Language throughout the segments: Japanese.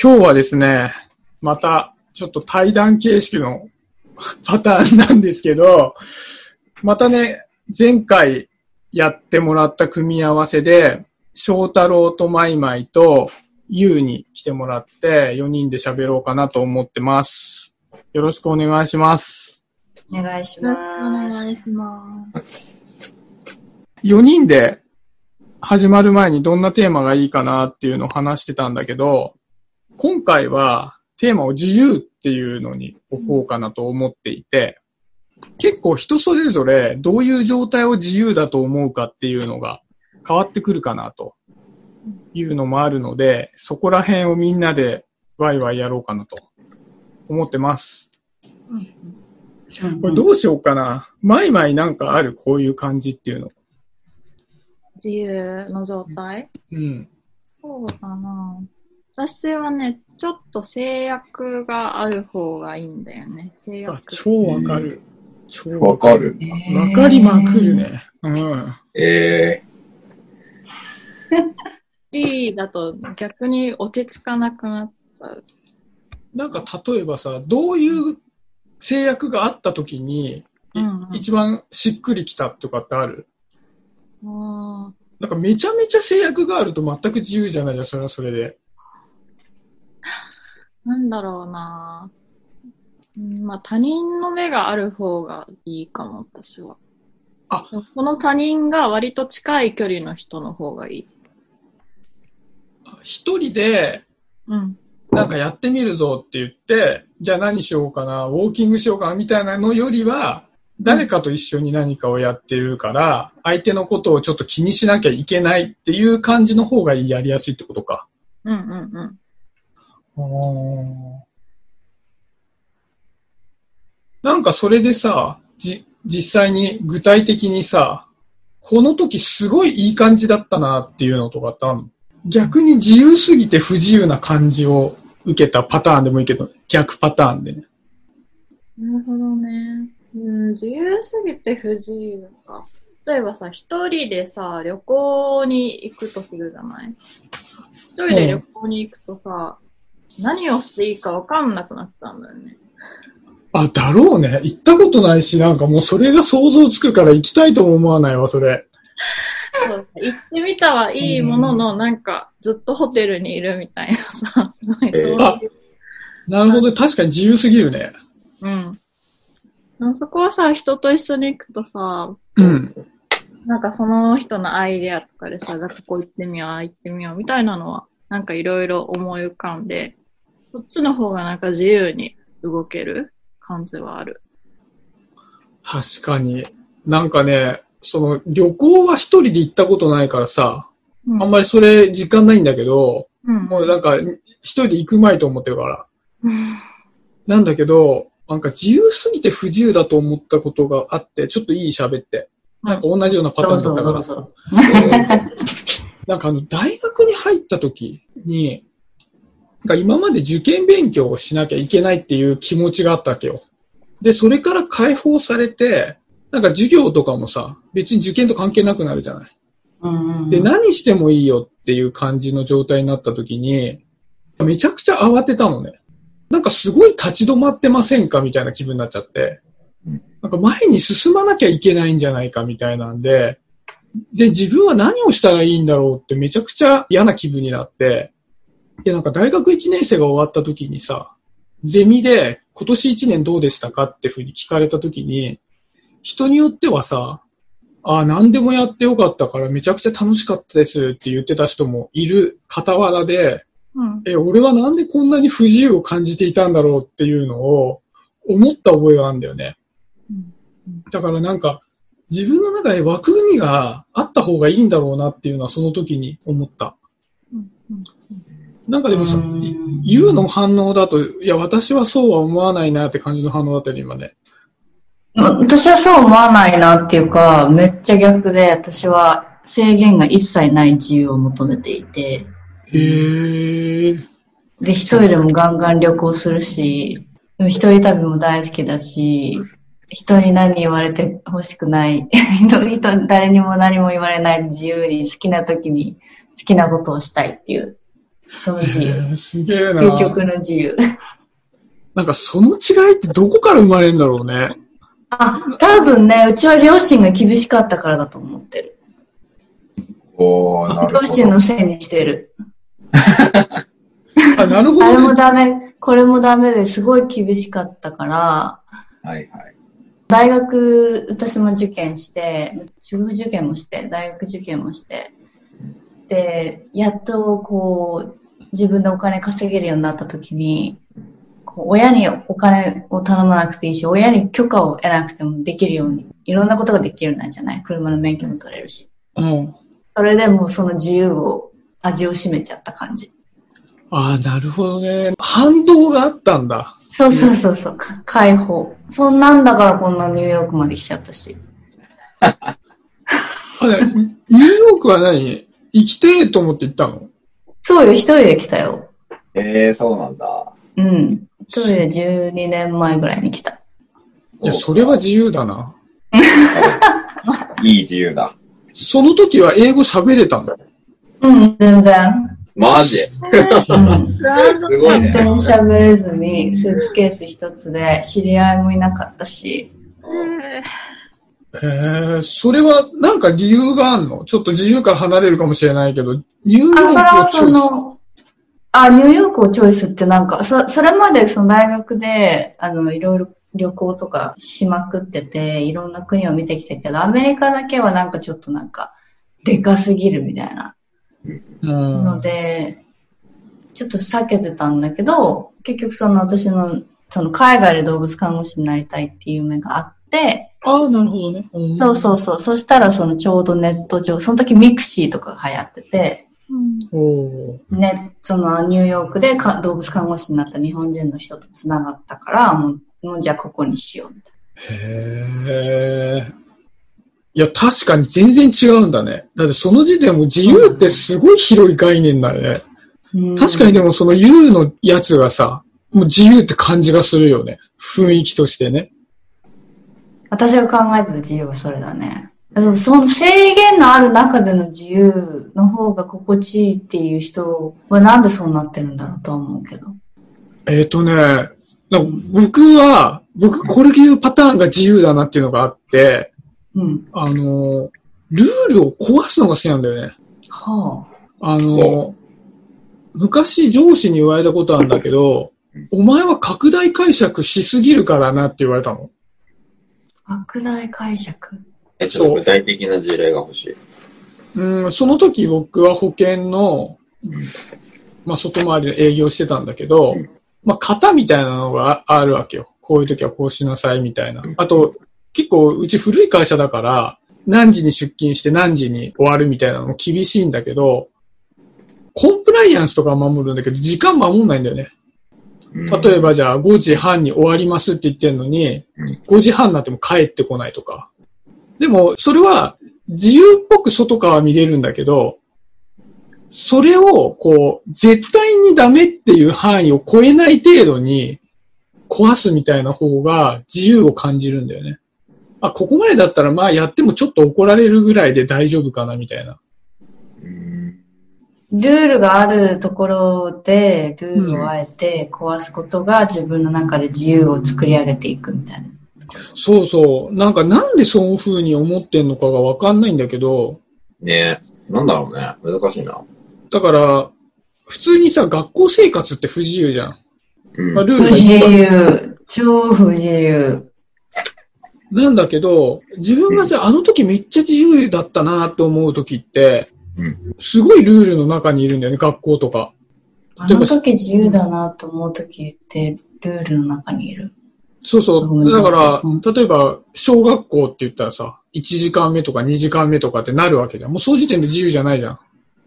今日はですね、またちょっと対談形式の パターンなんですけど、またね、前回やってもらった組み合わせで、翔太郎とマイマイとユウに来てもらって4人で喋ろうかなと思ってます。よろしくお願いします。お願いしよろしくおます。願いします。4人で始まる前にどんなテーマがいいかなっていうのを話してたんだけど、今回はテーマを自由っていうのに置こうかなと思っていて、結構人それぞれどういう状態を自由だと思うかっていうのが変わってくるかなというのもあるので、そこら辺をみんなでワイワイやろうかなと思ってます。これどうしようかな。マイマイなんかあるこういう感じっていうの。自由の状態？うん。そうだな私はね、ちょっと制約がある方がいいんだよね。制あ約。超わかる。超わかる。わかりまくる。ね。うん。えいいだと逆に落ち着かなくなっちゃう。なんか例えばさ、どういう制約があった時に、いうんうん一番しっくりきたとかってある？あーなんかめちゃめちゃ制約があると全く自由じゃないじゃん、それはそれで。なんだろうなうんまあ他人の目がある方がいいかも、私は。あこの他人が割と近い距離の人の方がいい。一人で、うん。なんかやってみるぞって言って、じゃあ何しようかな、ウォーキングしようかなみたいなのよりは、誰かと一緒に何かをやってるから、相手のことをちょっと気にしなきゃいけないっていう感じの方がやりやすいってことか。うんうんうん。なんかそれでさ、じ、実際に具体的にさ、この時すごいいい感じだったなっていうのとかってあるの？逆に自由すぎて不自由な感じを受けたパターンでもいいけど、逆パターンでね。なるほどね。うん、自由すぎて不自由か。例えばさ、一人でさ、旅行に行くとするじゃない？一人で旅行に行くとさ、何をしていいかわかんなくなっちゃうんだよね。あ、だろうね。行ったことないし、なんかもうそれが想像つくから行きたいとも思わないわ、それ。そう行ってみたはいいものの、なんか、ずっとホテルにいるみたいなさ、すごい、そういう。あなるほど。確かに自由すぎるね。うん。でもそこはさ、人と一緒に行くとさ、うん。なんかその人のアイデアとかでさ、じゃあここ行ってみよう、行ってみようみたいなのは、なんかいろいろ思い浮かんで、そっちの方がなんか自由に動ける？感じはある。確かに。なんかね、その旅行は一人で行ったことないからさ、うんあんまりそれ時間ないんだけど、うん。もうなんか一人で行くまいと思ってるから。うんなんだけど、なんか自由すぎて不自由だと思ったことがあって、ちょっといい喋って。なんか同じようなパターンだったからさ。なんかあの、大学に入った時に、か今まで受験勉強をしなきゃいけないっていう気持ちがあったわけよ。で、それから解放されて、なんか授業とかもさ、別に受験と関係なくなるじゃない。うんで、何してもいいよっていう感じの状態になった時に、めちゃくちゃ慌てたのね。なんかすごい立ち止まってませんかみたいな気分になっちゃって。なんか前に進まなきゃいけないんじゃないかみたいなんで、で、自分は何をしたらいいんだろうってめちゃくちゃ嫌な気分になって、で、なんか大学1年生が終わった時にさ、ゼミで今年1年どうでしたかってふうに聞かれた時に、人によってはさ、ああ、何でもやってよかったからめちゃくちゃ楽しかったですって言ってた人もいる傍らで、うん。え、俺はなんでこんなに不自由を感じていたんだろうっていうのを思った覚えがあるんだよね。うんだからなんか、自分の中で枠組みがあった方がいいんだろうなっていうのはその時に思った。うんうんなんかでもさ、言うの反応だと、いや、私はそうは思わないなって感じの反応だったよね、今ね。私はそう思わないなっていうか、めっちゃ逆で、私は制限が一切ない自由を求めていて、へえ。で、一人でもガンガン旅行するし、でも一人旅も大好きだし、人に何言われて欲しくない、人人誰にも何も言われない自由に好きな時に好きなことをしたいっていうその自由。えーすげえな。究極の自由。なんかその違いってどこから生まれるんだろうね。あ、多分ね、うちは両親が厳しかったからだと思ってる。おー、なる両ほ親のせいにしてる。あ、なるほあれもどね。ダメ、これもダメですごい厳しかったから、ど。はいはい。大学、私も受験して、中学受験もして、大学受験もして、で、やっとこう、自分でお金稼げるようになった時に、こう親にお金を頼まなくていいし、親に許可を得なくてもできるように、いろんなことができるようになるじゃない？車の免許も取れるし。うん。それでもうその自由を、味を占めちゃった感じ。ああ、なるほどね。反動があったんだ。そうそうそうそう、か解放。そんなんだからこんなニューヨークまで来ちゃったし。あれ、ニューヨークは何？生きてえと思って行ったの？そうよ、一人で来たよ。えー、そうなんだ。うん。一人で12年前ぐらいに来た。いや、それは自由だな。いい自由だ。その時は英語喋れたんだ。うん、全然。マジ？うん。すごいね。全然喋れずに、スーツケース一つで知り合いもいなかったし。へえ、それはなんか理由があんの？ちょっと自由から離れるかもしれないけど、ニューヨークあ、それはをチョイス？その、あ、ニューヨークをチョイスってなんか、そそれまでその大学で、あの、いろいろ旅行とかしまくってて、いろんな国を見てきたけど、アメリカだけはなんかちょっとなんか、でかすぎるみたいな。うん。ので、ちょっと避けてたんだけど、結局その私の、その海外で動物看護師になりたいっていう夢があって、ああ、なるほどね。んそうそうそう。そしたらそのちょうどネット上、その時ミクシーとかが流行ってて、おーね、そのニューヨークでか動物看護師になった日本人の人と繋がったから、もう、もうじゃあここにしようみたいへえ。いや、確かに全然違うんだね。だってその時点も自由ってすごい広い概念だよね。な。確かにでもその U のやつがさ、もう自由って感じがするよね。雰囲気としてね。私が考えてた自由はそれだね。その制限のある中での自由の方が心地いいっていう人はなんでそうなってるんだろうとは思うけど。えっ、とね、僕は、僕これいうパターンが自由だなっていうのがあって、うん。あの、ルールを壊すのが好きなんだよね。はあの、昔上司に言われたことあるんだけど、お前は拡大解釈しすぎるからなって言われたの。あ。拡大解釈。え、ちょっと具体的な事例が欲しい。うん、その時僕は保険の、まあ外回りで営業してたんだけど、うんまあ型みたいなのがあるわけよ。こういう時はこうしなさいみたいな。あと、結構うち古い会社だから、何時に出勤して何時に終わるみたいなのも厳しいんだけど、コンプライアンスとかは守るんだけど、時間守んないんだよね。例えばじゃあ5時半に終わりますって言ってんのにうん、5時半になっても帰ってこないとか。でも、それは自由っぽく外から見れるんだけど、それを、こう、絶対にダメっていう範囲を超えない程度に壊すみたいな方が自由を感じるんだよね。あ、ここまでだったらまあやってもちょっと怒られるぐらいで大丈夫かなみたいな。うんルールがあるところで、ルールをあえて壊すことが自分の中で自由を作り上げていくみたいな。そうそう。なんかなんでそういう風に思ってんのかがわかんないんだけど、ねえ。なんだろうね。難しいな。だから、普通にさ、学校生活って不自由じゃん。うん。まあ、ルール不自由。超不自由。なんだけど、自分がじゃあ、あの時めっちゃ自由だったなと思う時って、うんすごいルールの中にいるんだよね、学校とか。あの時自由だなと思う時って、ルールの中にいる。そうそう。だから、例えば、小学校って言ったらさ、1時間目とか2時間目とかってなるわけじゃん。もうその時点で自由じゃないじゃん。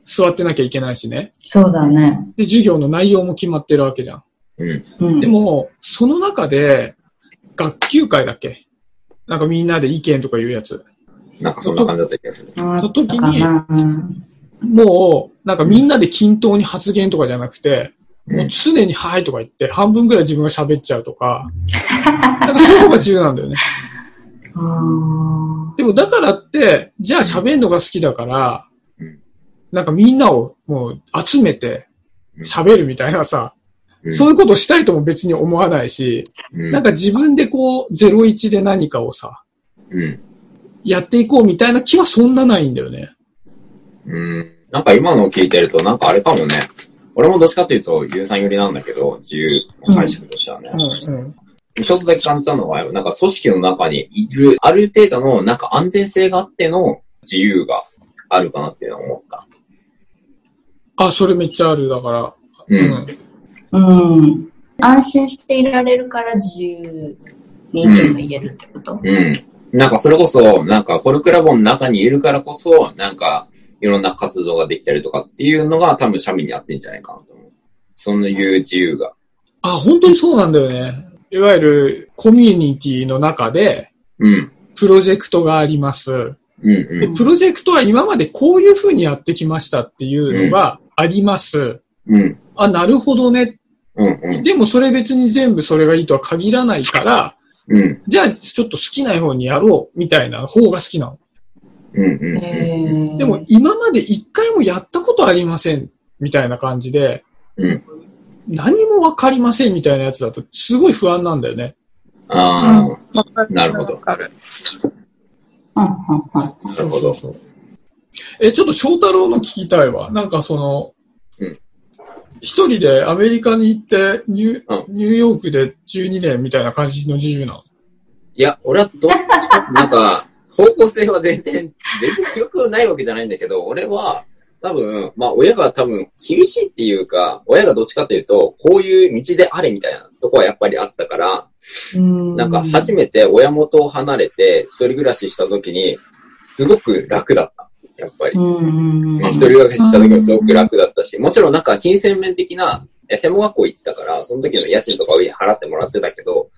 座ってなきゃいけないしね。そうだね。で、授業の内容も決まってるわけじゃん。うん。うん。でも、その中で、学級会だっけ？なんかみんなで意見とか言うやつ。なんかそんな感じだった気がする。あの時にもう、なんかみんなで均等に発言とかじゃなくて、うん。もう常にはいとか言って、半分ぐらい自分が喋っちゃうとか、なんかそういうのが自由なんだよね。あでもだからって、じゃあ喋るのが好きだからうん、なんかみんなをもう集めて、喋るみたいなさ、うん。そういうことしたいとも別に思わないし、うん。なんか自分でこう、01で何かをさ、うん。やっていこうみたいな気はそんなないんだよね。うん。なんか今のを聞いてると、なんかあれかもね。俺もどっちかというと、ユウさん寄りなんだけど、自由の解釈としてはね。うんうん。一つだけ感じたのは、なんか組織の中にいる、ある程度のなんか安全性があっての自由があるかなっていうのを思った。あ、それめっちゃある。だから。う。うんん。うん。安心していられるから自由に意見が言えるってこと、うん。なんかそれこそ、なんかコルクラボの中にいるからこそ、なんかいろんな活動ができたりとかっていうのが多分社民にあってんじゃないかなと思う。そういう自由が。あ、本当にそうなんだよね。いわゆるコミュニティの中で、うん。プロジェクトがあります。うんうん。でプロジェクトは今までこういう風にやってきましたっていうのがあります。うん。あ、なるほどね。うんうん。でもそれ別に全部それがいいとは限らないから、うん。じゃあちょっと好きな方にやろうみたいな方が好きなの。うんうん。へーでも、今まで一回もやったことありませんみたいな感じで、うん。何もわかりませんみたいなやつだとすごい不安なんだよね。あわかる。なるほどわかる。うんうんうんあ、なるほど。そうえ、ちょっと翔太郎の聞きたいわ。なんかその、うん一人でアメリカに行ってニュ,、うニューヨークで12年みたいな感じの自由なの？いや、俺はどっちか、なんか、方向性は全然、全然違くないわけじゃないんだけど、俺は、多分、まあ親が多分厳しいっていうか、親がどっちかというと、こういう道であれみたいなとこはやっぱりあったから、うんなんか初めて親元を離れて一人暮らしした時に、すごく楽だった。やっぱり。一人暮らしした時もすごく楽だったし、もちろんなんか金銭面的な、え専門学校行ってたから、その時の家賃とかを払ってもらってたけど、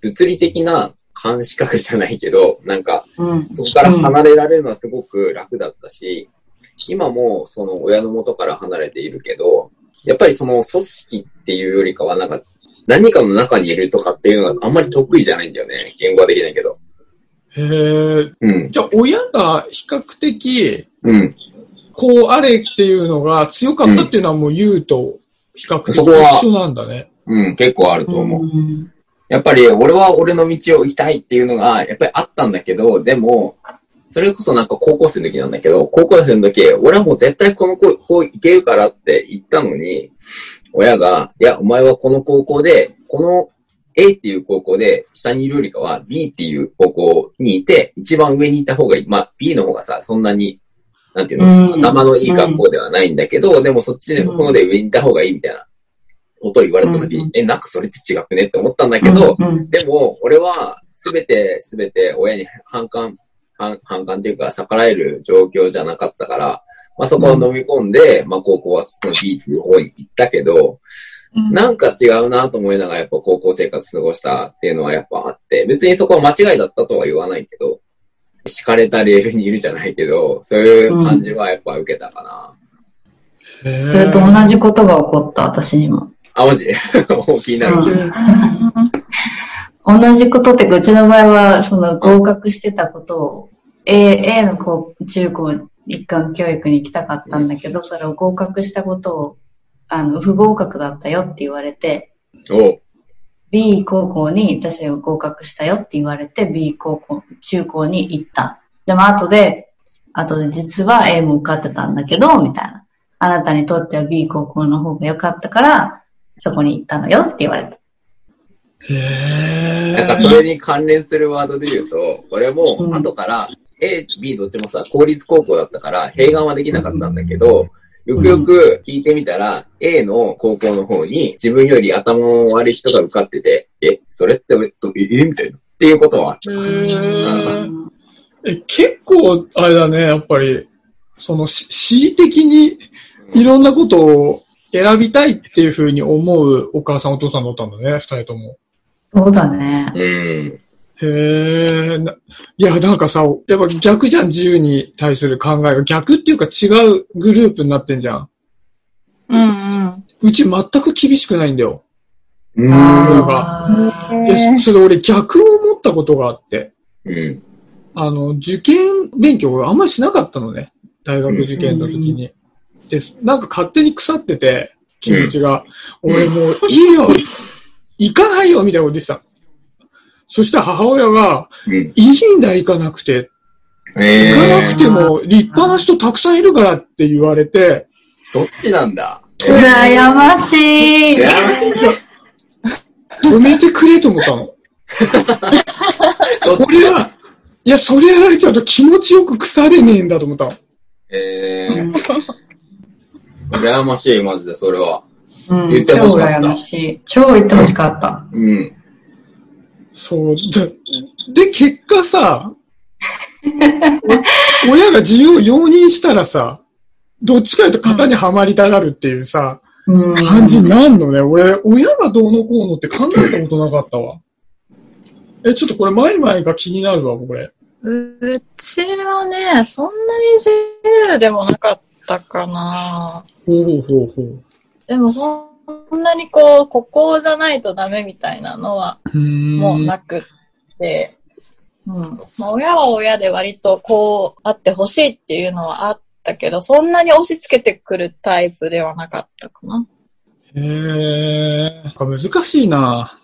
物理的な監視覚じゃないけど、なんか、うんそこから離れられるのはすごく楽だったし、今もその親の元から離れているけど、やっぱりその組織っていうよりかはなんか、何かの中にいるとかっていうのがあんまり得意じゃないんだよね。言語はできないけど。へえ。うん。じゃあ親が比較的、うん。こうあれっていうのが強かったっていうのはもう言うと比較的そこは一緒なんだね。うん。結構あると思う。うんやっぱり俺は俺の道を行きたいっていうのがやっぱりあったんだけど、でも、それこそなんか高校生の時なんだけど、高校生の時、俺はもう絶対この子、こう行けるからって言ったのに、親が、いや、お前はこの高校で、この A っていう高校で下にいるよりかは B っていう高校にいて、一番上にいた方がいい。まあ B の方がさ、そんなに、なんていうの、うん。頭のいい学校ではないんだけど、でもそっちので上にいた方がいいみたいなことを言われた時、うん。え、なんかそれって違くねって思ったんだけど、うん。でも、俺は、すべて、すべて親に反感、反反感っていうか逆らえる状況じゃなかったから、まあそこを飲み込んで、まあ高校はその B っていう方に行ったけど、なんか違うなと思いながらやっぱ高校生活過ごしたっていうのはやっぱあって、別にそこは間違いだったとは言わないけど、敷かれたレールにいるじゃないけど、そういう感じはやっぱ受けたかな。へえそれと同じことが起こった、私にも。あ、マジ？大きいなる。同じことってか、うちの場合は、その合格してたことを、A, A の高中高一貫教育に行きたかったんだけど、それを合格したことを、あの、不合格だったよって言われて、おう B 高校に私が合格したよって言われて、B 高校、中高に行った。でも後で、後で実は A も受かってたんだけど、みたいな。あなたにとっては B 高校の方が良かったから、そこに行ったのよって言われた。へなんかそれに関連するワードで言うと、これもうん後から A、B どっちもさ、公立高校だったから、併願はできなかったんだけど、よくよく聞いてみたら、A の高校の方に自分より頭の悪い人が受かってて、え、それって、え、えみたいな。っていうことはえ、結構、あれだね、やっぱり、その、し恣意的にいろんなことを選びたいっていうふうに思うお母さんお父さんだったんだね、二人とも。そうだね。うん。へえ。ないや、なんかさ、やっぱ逆じゃん、自由に対する考えが。逆っていうか違うグループになってんじゃん。うんうん。うち全く厳しくないんだよ。うん。あーで、それ俺逆を思ったことがあって。うん。あの、受験勉強をあんまりしなかったのね。大学受験の時に。で、なんか勝手に腐ってて、気持ちが。俺もう、いいよ行かないよみたいなこと言ってた。そしたら母親が、うん。いいんだ、行かなくて。え行かなくー、ても立派な人たくさんいるからって言われて、そっちなんだ。羨ましい。止めてくれと思ったの。俺は、いや、それやられちゃうと気持ちよく腐れねえんだと思ったの。えー、羨ましい、マジで、それは。うん言ってほしかった超羨ましい。超言ってほしかった。うん。そう。で、で結果さ、お親が自由を容認したらさ、どっちかというと型にはまりたがるっていうさ、うん感じになんのね。俺、親がどうのこうのって考えたことなかったわ。え、ちょっとこれ、マイマイが気になるわ、これ。うちはね、そんなに自由でもなかったかな。ほうほうほうほう。でもそんなにこう、ここじゃないとダメみたいなのはもうなくって、うん。まあ、親は親で割とこうあってほしいっていうのはあったけど、そんなに押し付けてくるタイプではなかったかな。へえ。なんか難しいな。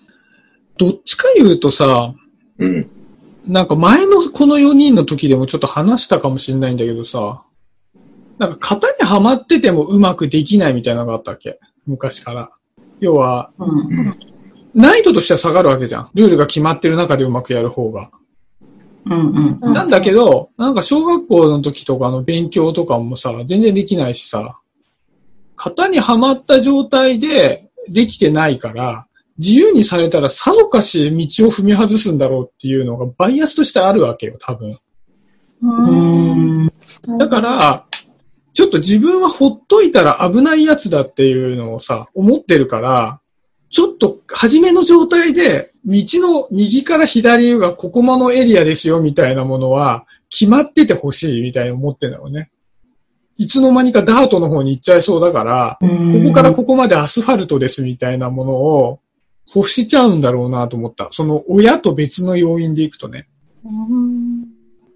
どっちか言うとさ、うん。なんか前のこの4人の時でもちょっと話したかもしれないんだけどさ、なんか型にはまっててもうまくできないみたいなのがあったっけ？昔から。要は、うん難易度としては下がるわけじゃん。ルールが決まってる中でうまくやる方が。うんうんなんだけど、なんか小学校の時とかの勉強とかもさ、全然できないしさ、型にはまった状態でできてないから、自由にされたらさぞかし道を踏み外すんだろうっていうのがバイアスとしてあるわけよ、多分。うん。うん。だから、ちょっと自分はほっといたら危ないやつだっていうのをさ、思ってるから、ちょっと初めの状態で、道の右から左がここまのエリアですよみたいなものは決まっててほしいみたいに思ってんだよね。いつの間にかダートの方に行っちゃいそうだから、こここからここまでアスファルトですみたいなものを欲しちゃうんだろうなと思った。その親と別の要因でいくとね。うん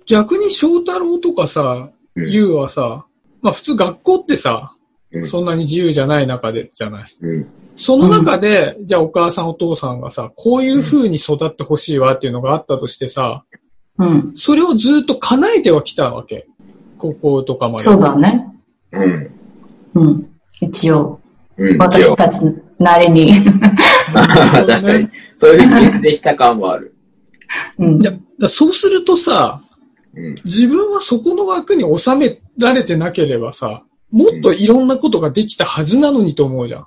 逆に翔太郎とかさ、うん優はさ、まあ普通学校ってさ、うんそんなに自由じゃない中でじゃない。うん。その中で、じゃあお母さんお父さんがさ、こういう風に育ってほしいわっていうのがあったとしてさ、うん。それをずっと叶えてはきたわけ。高校とかまで。そうだね。うん。うん。一応、うん。私たちなりに。確かに。そういうふうに見せてきた感もある。うんだそうするとさ、うん。自分はそこの枠に収められてなければさ、もっといろんなことができたはずなのにと思うじゃん。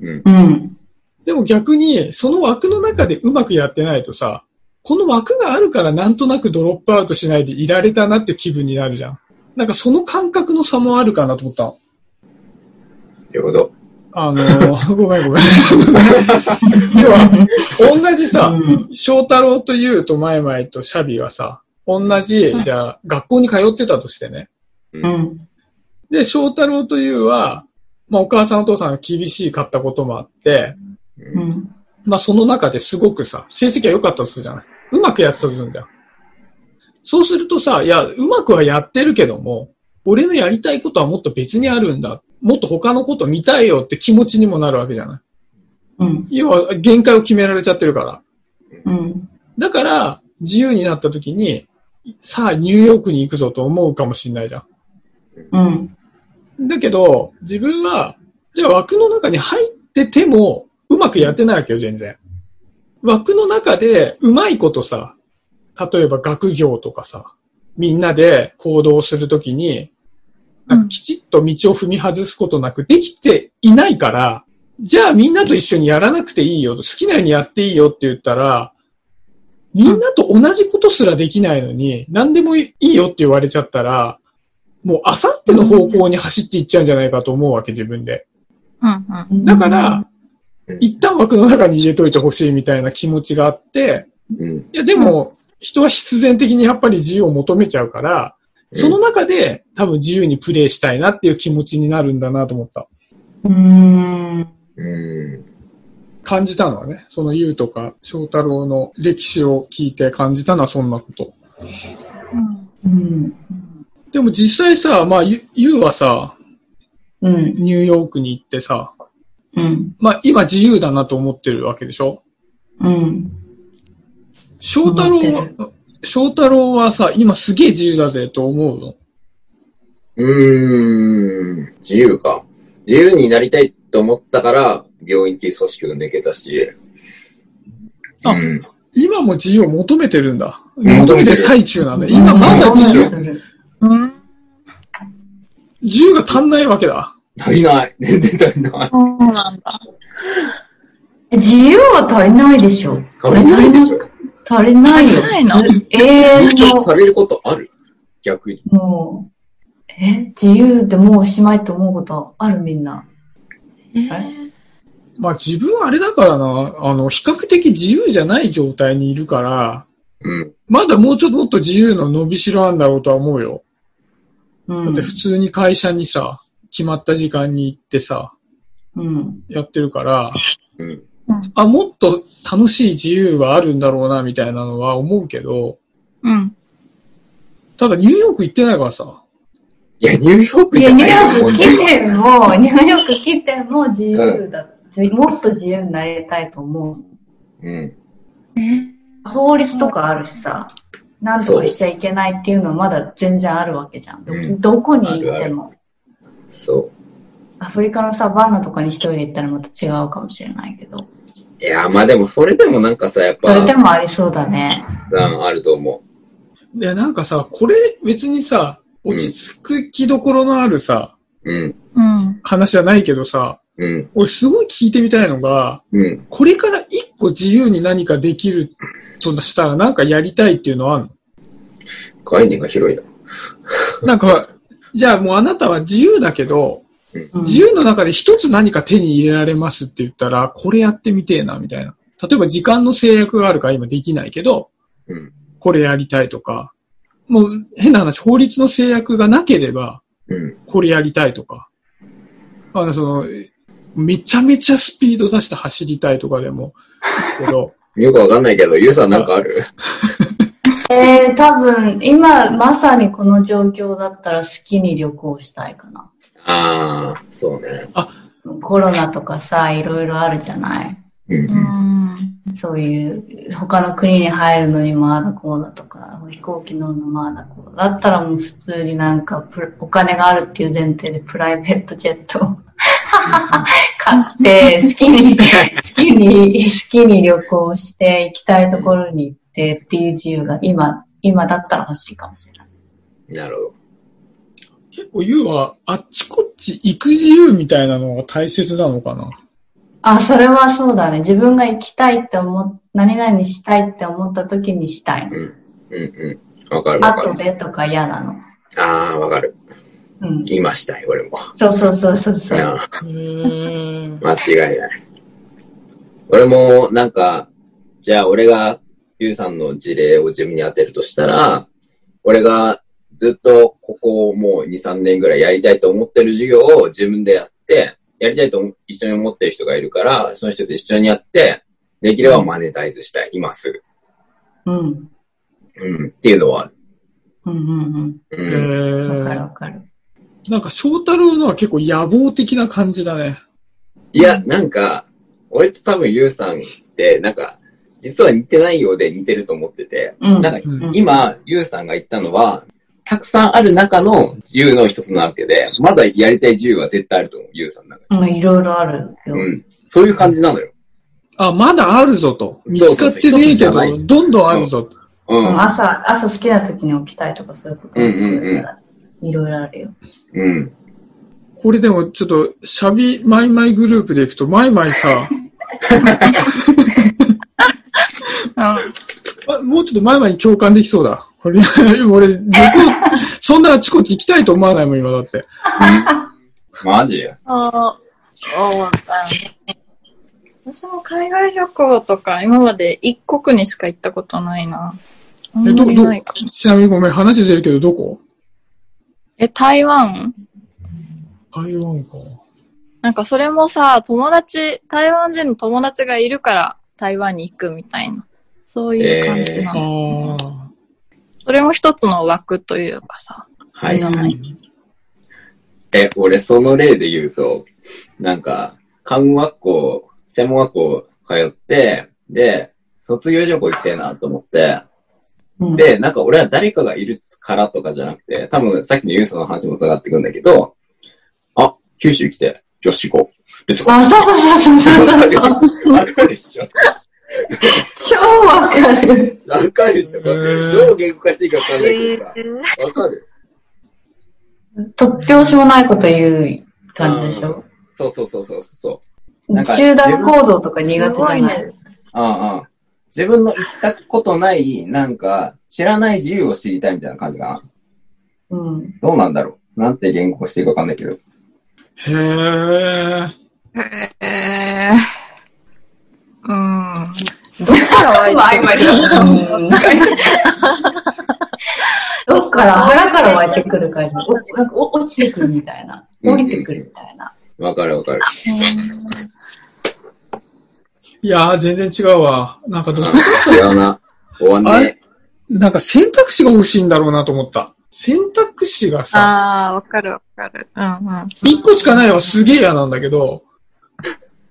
うん。うん。でも逆に、その枠の中でうまくやってないとさ、この枠があるからなんとなくドロップアウトしないでいられたなって気分になるじゃん。なんかその感覚の差もあるかなと思ったの。ってこと。あのー ごめんごめん。要は、同じさ、うん翔太郎と優とマイマイとシャビがさ、同じ、じゃあ、学校に通ってたとしてね。う。うんん。で、翔太郎と優は、まあお母さんお父さんが厳しかったこともあって、う。ん。まあその中ですごくさ、成績が良かったとするじゃない。うまくやってたとするんだよ。そうするとさ、いや、うまくはやってるけども、俺のやりたいことはもっと別にあるんだ。もっと他のこと見たいよって気持ちにもなるわけじゃない。うん。要は限界を決められちゃってるから。うん。だから、自由になった時に、さあニューヨークに行くぞと思うかもしれないじゃうん。ん。だけど、自分は、じゃあ枠の中に入ってても、うまくやってないわけよ、全然。枠の中で、うまいことさ、例えば学業とかさ、みんなで行動するときに、なんかきちっと道を踏み外すことなくできていないから、じゃあみんなと一緒にやらなくていいよと、好きなようにやっていいよって言ったら、みんなと同じことすらできないのに、何でもいいよって言われちゃったら、もうあさっての方向に走っていっちゃうんじゃないかと思うわけ、自分で。うんうんだから、うん一旦枠の中に入れといてほしいみたいな気持ちがあって、うん。いやでも、人は必然的にやっぱり自由を求めちゃうから、その中で多分自由にプレイしたいなっていう気持ちになるんだなと思った。うん。うん。感じたのはね、その優とか翔太郎の歴史を聞いて感じたのはそんなこと。うん。でも実際さ、まあ、ゆ優はさ、うん。ニューヨークに行ってさ、うん。まあ今自由だなと思ってるわけでしょ？うん。翔太郎翔太郎はさ、今すげえ自由だぜと思うの？うーん、自由か。自由になりたいと思ったから、病院っていう組織を抜けたし。あうん、今も自由を求めてるんだ。求めてる最中なんだ。今まだ自由、由。うん。自由が足んないわけだ。足りない。全然足りない。そうなんだ。自由は足りないでしょ。足りないでしょ。足りないよ。足りないの？ず永遠人の、されることある？逆に。もう、え自由でもうおしまいと思うことあるみんな。え？まあ自分はあれだからな、あの、比較的自由じゃない状態にいるから、うん。まだもうちょっともっと自由の伸びしろあんだろうとは思うよ。うんだって。普通に会社にさ、決まった時間に行ってさ、うん。やってるから、うん。あ、もっと楽しい自由はあるんだろうな、みたいなのは思うけど、うん。ただニューヨーク行ってないからさ、いや、ニューヨークいや、じゃニューないよヨーク来ても、ニューヨーク来ても自由だ。もっと自由になりたいと思う。うん。法律とかあるしさ、なんとかしちゃいけないっていうのはまだ全然あるわけじゃん。どうんどこに行っても。そアフリカのサバンナとかに一人で行ったらまた違うかもしれないけど。う。いや、まあでもそれでもなんかさ、やっぱ、それでもありそうだね。うん、あると思いや、なんかさ、これ別にさ、落ち着く気どころのあるさ、う。うん。うん。話じゃないけどさ、うん。俺すごい聞いてみたいのが、うん。これから一個自由に何かできるとしたらなんかやりたいっていうのはある概念が広いな。のなんか、じゃあもうあなたは自由だけど、うん自由の中で一つ何か手に入れられますって言ったら、これやってみてえな、みたいな。例えば時間の制約があるから今できないけど、うん。これやりたいとか、もう変な話、法律の制約がなければ、うん。これやりたいとか、あの、その、めちゃめちゃスピード出して走りたいとかでも、けど、よくわかんないけど、ゆうさんなんかある？えー、多分、今まさにこの状況だったら好きに旅行したいかな。ああ、そうね。コロナとかさ、いろいろあるじゃない？うんう。ん。そういう、他の国に入るのにまだこうだとか、飛行機乗るのまだこうだったらもう普通になんかお金があるっていう前提でプライベートジェットを 買って、好きに、好きに、好きに旅行して、行きたいところに行ってっていう自由が今、今だったら欲しいかもしれない。なるほど。結構言うは、あっちこっち行く自由みたいなのが大切なのかな？あ、それはそうだね。自分が行きたいって思っ、何々したいって思った時にしたいの。うんうん。わかるわか後る。でとか嫌なの。ああ、わかる。うん。今したい、俺も。そうそうそうそうそう。なあへー間違いない。俺も、なんか、じゃあ俺が、ゆうさんの事例を自分に当てるとしたら、俺がずっとここをもう2、3年ぐらいやりたいと思ってる授業を自分でやって、やりたいと一緒に思ってる人がいるから、その人と一緒にやって、できればマネタイズしたい、今すぐ。うん。うん、っていうのはある。うんうんへうん。うん。わかるーわかる。なんか翔太郎のは結構野望的な感じだね。いや、なんか、俺と多分ゆうさんって、なんか、実は似てないようで似てると思ってて、うんなんかうん今、ゆうさんが言ったのは、たくさんある中の自由の一つなわけで、まだやりたい自由は絶対あると思う、ゆうさんの中に。うん、いろいろあるよ。うん。そういう感じなのよ。あ、まだあるぞと。見つかってねえけど、どんどんあるぞと。うん。朝、朝好きな時に起きたいとかそういうこといろいろあるよ。うん。これでもちょっと、シャビマイマイグループでいくと、マイマイさ、あもうちょっとマイマイに共感できそうだ。これ、俺、旅行、そんなあちこち行きたいと思わないもん、今だって。マジ？あそうだよね。私も海外旅行とか今まで一国にしか行ったことないな。あんまりないかも。ちなみにごめん、話出るけど、どこ？え、台湾？台湾か。なんかそれもさ、友達、台湾人の友達がいるから台湾に行くみたいな。そういう感じなあの。あ。それも一つの枠というかさ。はいじ。ゃない。え、俺その例で言うと、なんか、看護学校、専門学校通って、で、卒業旅行行きたいなと思って、うん、で、なんか俺は誰かがいるからとかじゃなくて、多分さっきのユースの話も繋がってくるんだけど、あ、九州来て、よし行こう。あ、そうそうそうそうそう そう。わかるでしょ超わかる。わかるでしょどう言語化していいかわかんないけどさ。わかる？突拍子もないこと言う感じでしょ？そうそうそうそうそう。なんか集団行動とか苦手じゃない？い。ねうんうん。自分の行ったことない、なんか、知らない自由を知りたいみたいな感じかな。うん。どうなんだろう？なんて言語化していいかわかんないけど。へえ。へーうん。どっから湧いてくるうんどっから、腹から湧いてくる感じ。おなんかお落ちてくるみたいな。うん降りてくるみたいな。わかるわかる。いやー、全然違うわ。なんかどっち、違うな。終わんねあれ？なんか選択肢が欲しいんだろうなと思った。選択肢がさ、ああ、わかるわかる。うんうん。一個しかないはすげえ嫌なんだけど、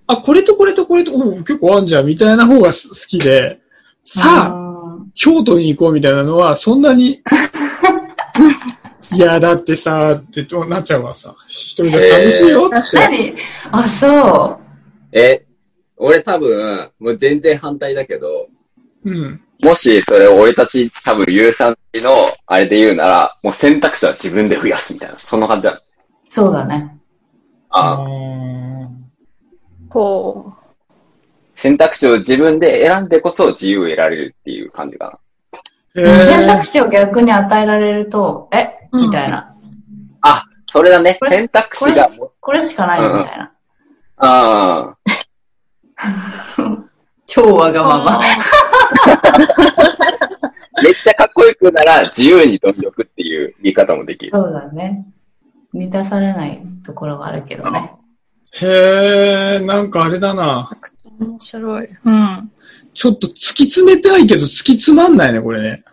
あ、これとこれとこれと、お結構あんじゃんみたいな方がす好きで、さあ、あ京都に行こうみたいなのは、そんなに、いや、だってさ、ってなっちゃうわさ、一人じゃ寂しいよ、つって。何あ、そえ、俺多分、もう全然反対だけど、うん。もしそれを俺たち多分ユーさんのあれで言うなら、もう選択肢は自分で増やすみたいな。そんな感じだ。う。そうだね。ああーほ選択肢を自分で選んでこそ自由を得られるっていう感じかな。へー選択肢を逆に与えられると、え？みたいな。あ、それだねこ。れ選択これ肢が、これしかないみたいな。あ超わう。がまま。あ、めっちゃかっこよくなら自由に貪欲っていう言い方もできる。そうだね。満たされないところはあるけどね。へえ、なんかあれだな。面白い。うん。ちょっと突き詰めたいけど突き詰まんないね、これね。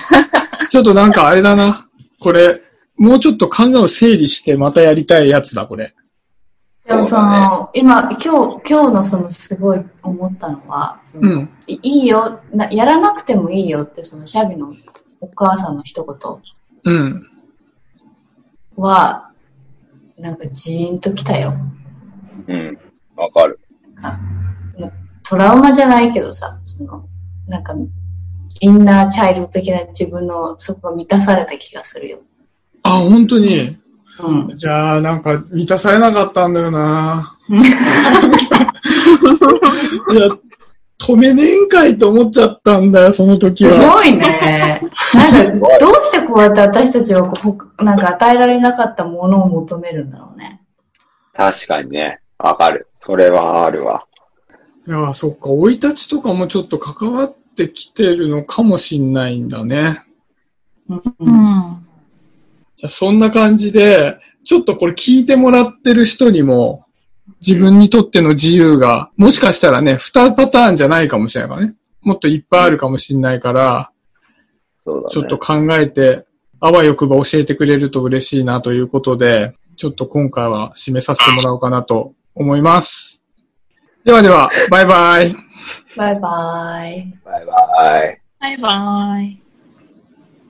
ちょっとなんかあれだな。これ、もうちょっと考えを整理してまたやりたいやつだ、これ。でもその、今、今日、今日のそのすごい思ったのは、そのうん。いいいよな、やらなくてもいいよって、そのシャビのお母さんの一言うん。は、なんかジーンときたよ。うん。わかる。トラウマじゃないけどさ、その、なんか、インナーチャイルド的な自分のそこが満たされた気がするよ。あ、本当に？うん。じゃあ、なんか満たされなかったんだよな。いや、止めねえんかいと思っちゃったんだよ、その時すは。ごいね。なんか、どうしてこうやって私たちはこう、なんか与えられなかったものを求めるんだろうね。確かにね。わかる。それはあるわ。いや、そっか、生い立ちとかもちょっと関わってきてるのかもしんないんだね。うんうん。じゃあそんな感じで、ちょっとこれ聞いてもらってる人にも、自分にとっての自由が、もしかしたらね、2パターンじゃないかもしれないからね。もっといっぱいあるかもしれないから、そうだね。ちょっと考えて、あわよくば教えてくれると嬉しいなということで、ちょっと今回は締めさせてもらおうかなと思います。ではでは、バイバイ。バイバイ。バイバイ。バイバイ。